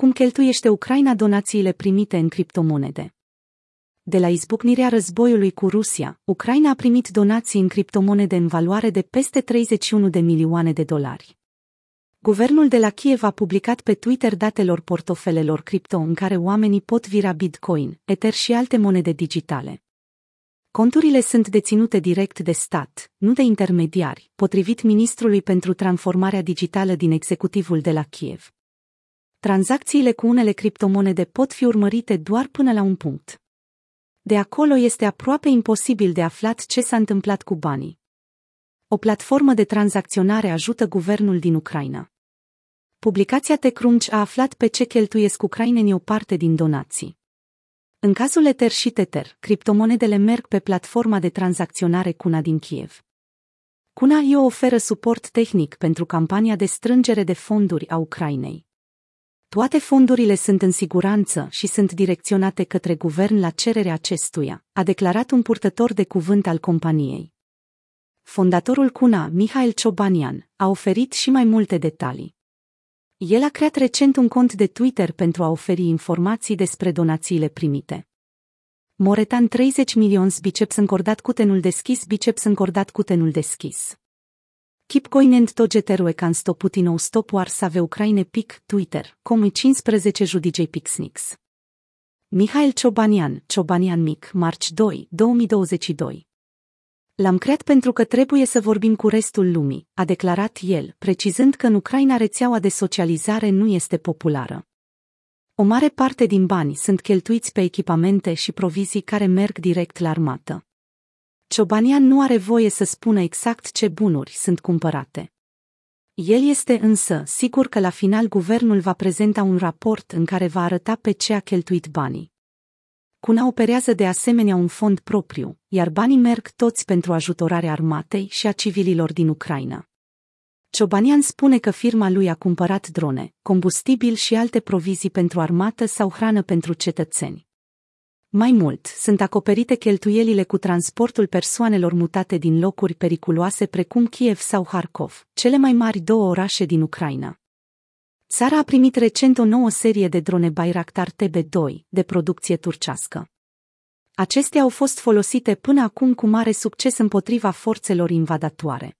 Cum cheltuiește Ucraina donațiile primite în criptomonede? De la izbucnirea războiului cu Rusia, Ucraina a primit donații în criptomonede în valoare de peste 31 de milioane de dolari. Guvernul de la Kiev a publicat pe Twitter datelor portofelelor cripto în care oamenii pot vira Bitcoin, Ether și alte monede digitale. Conturile sunt deținute direct de stat, nu de intermediari, potrivit ministrului pentru transformarea digitală din executivul de la Kiev. Tranzacțiile cu unele criptomonede pot fi urmărite doar până la un punct. De acolo este aproape imposibil de aflat ce s-a întâmplat cu banii. O platformă de tranzacționare ajută guvernul din Ucraina. Publicația TechCrunch a aflat pe ce cheltuiesc ucrainenii o parte din donații. În cazul Ether și Tether, criptomonedele merg pe platforma de tranzacționare Cuna din Kiev. Cuna IO oferă suport tehnic pentru campania de strângere de fonduri a Ucrainei. Toate fondurile sunt în siguranță și sunt direcționate către guvern la cererea acestuia, a declarat un purtător de cuvânt al companiei. Fondatorul Cuna, Mihail Ciobanian, a oferit și mai multe detalii. El a creat recent un cont de Twitter pentru a oferi informații despre donațiile primite. Moretan 30 milioni biceps încordat cu tenul deschis biceps încordat cu tenul deschis. Keep going and togeteru can stop Putin stop war save Ucraine pic Twitter, comi 15 judicei Pixnix. Mihail Ciobanian, Ciobanian Mic, marci 2, 2022 L-am creat pentru că trebuie să vorbim cu restul lumii, a declarat el, precizând că în Ucraina rețeaua de socializare nu este populară. O mare parte din bani sunt cheltuiți pe echipamente și provizii care merg direct la armată. Ciobanian nu are voie să spună exact ce bunuri sunt cumpărate. El este însă sigur că la final guvernul va prezenta un raport în care va arăta pe ce a cheltuit banii. Cuna operează de asemenea un fond propriu, iar banii merg toți pentru ajutorarea armatei și a civililor din Ucraina. Ciobanian spune că firma lui a cumpărat drone, combustibil și alte provizii pentru armată sau hrană pentru cetățeni. Mai mult, sunt acoperite cheltuielile cu transportul persoanelor mutate din locuri periculoase precum Kiev sau Harkov, cele mai mari două orașe din Ucraina. Țara a primit recent o nouă serie de drone Bayraktar TB2, de producție turcească. Acestea au fost folosite până acum cu mare succes împotriva forțelor invadatoare.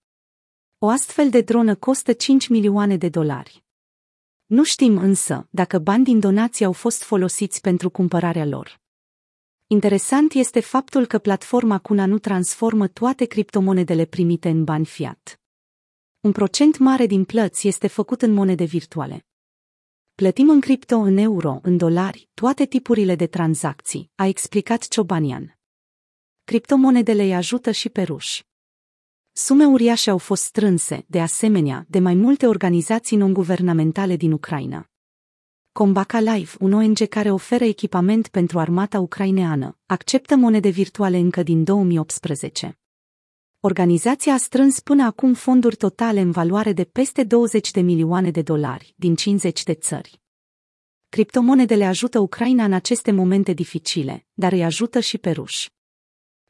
O astfel de dronă costă 5 milioane de dolari. Nu știm însă dacă bani din donații au fost folosiți pentru cumpărarea lor. Interesant este faptul că platforma Cuna nu transformă toate criptomonedele primite în bani fiat. Un procent mare din plăți este făcut în monede virtuale. Plătim în cripto, în euro, în dolari, toate tipurile de tranzacții, a explicat Ciobanian. Criptomonedele îi ajută și pe ruși. Sume uriașe au fost strânse, de asemenea, de mai multe organizații non-guvernamentale din Ucraina. Combaca Live, un ONG care oferă echipament pentru armata ucraineană, acceptă monede virtuale încă din 2018. Organizația a strâns până acum fonduri totale în valoare de peste 20 de milioane de dolari din 50 de țări. Criptomonedele ajută Ucraina în aceste momente dificile, dar îi ajută și pe ruși.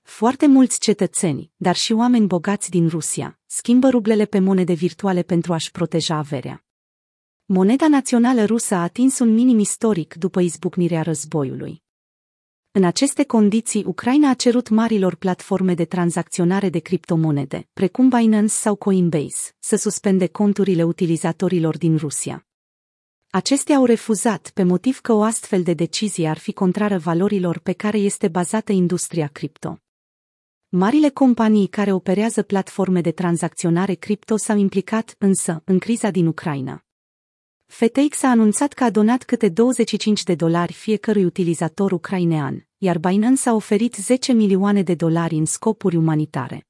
Foarte mulți cetățeni, dar și oameni bogați din Rusia, schimbă rublele pe monede virtuale pentru a-și proteja averea. Moneda națională rusă a atins un minim istoric după izbucnirea războiului. În aceste condiții, Ucraina a cerut marilor platforme de tranzacționare de criptomonede, precum Binance sau Coinbase, să suspende conturile utilizatorilor din Rusia. Acestea au refuzat pe motiv că o astfel de decizie ar fi contrară valorilor pe care este bazată industria cripto. Marile companii care operează platforme de tranzacționare cripto s-au implicat însă în criza din Ucraina. FTX a anunțat că a donat câte 25 de dolari fiecărui utilizator ucrainean, iar Binance a oferit 10 milioane de dolari în scopuri umanitare.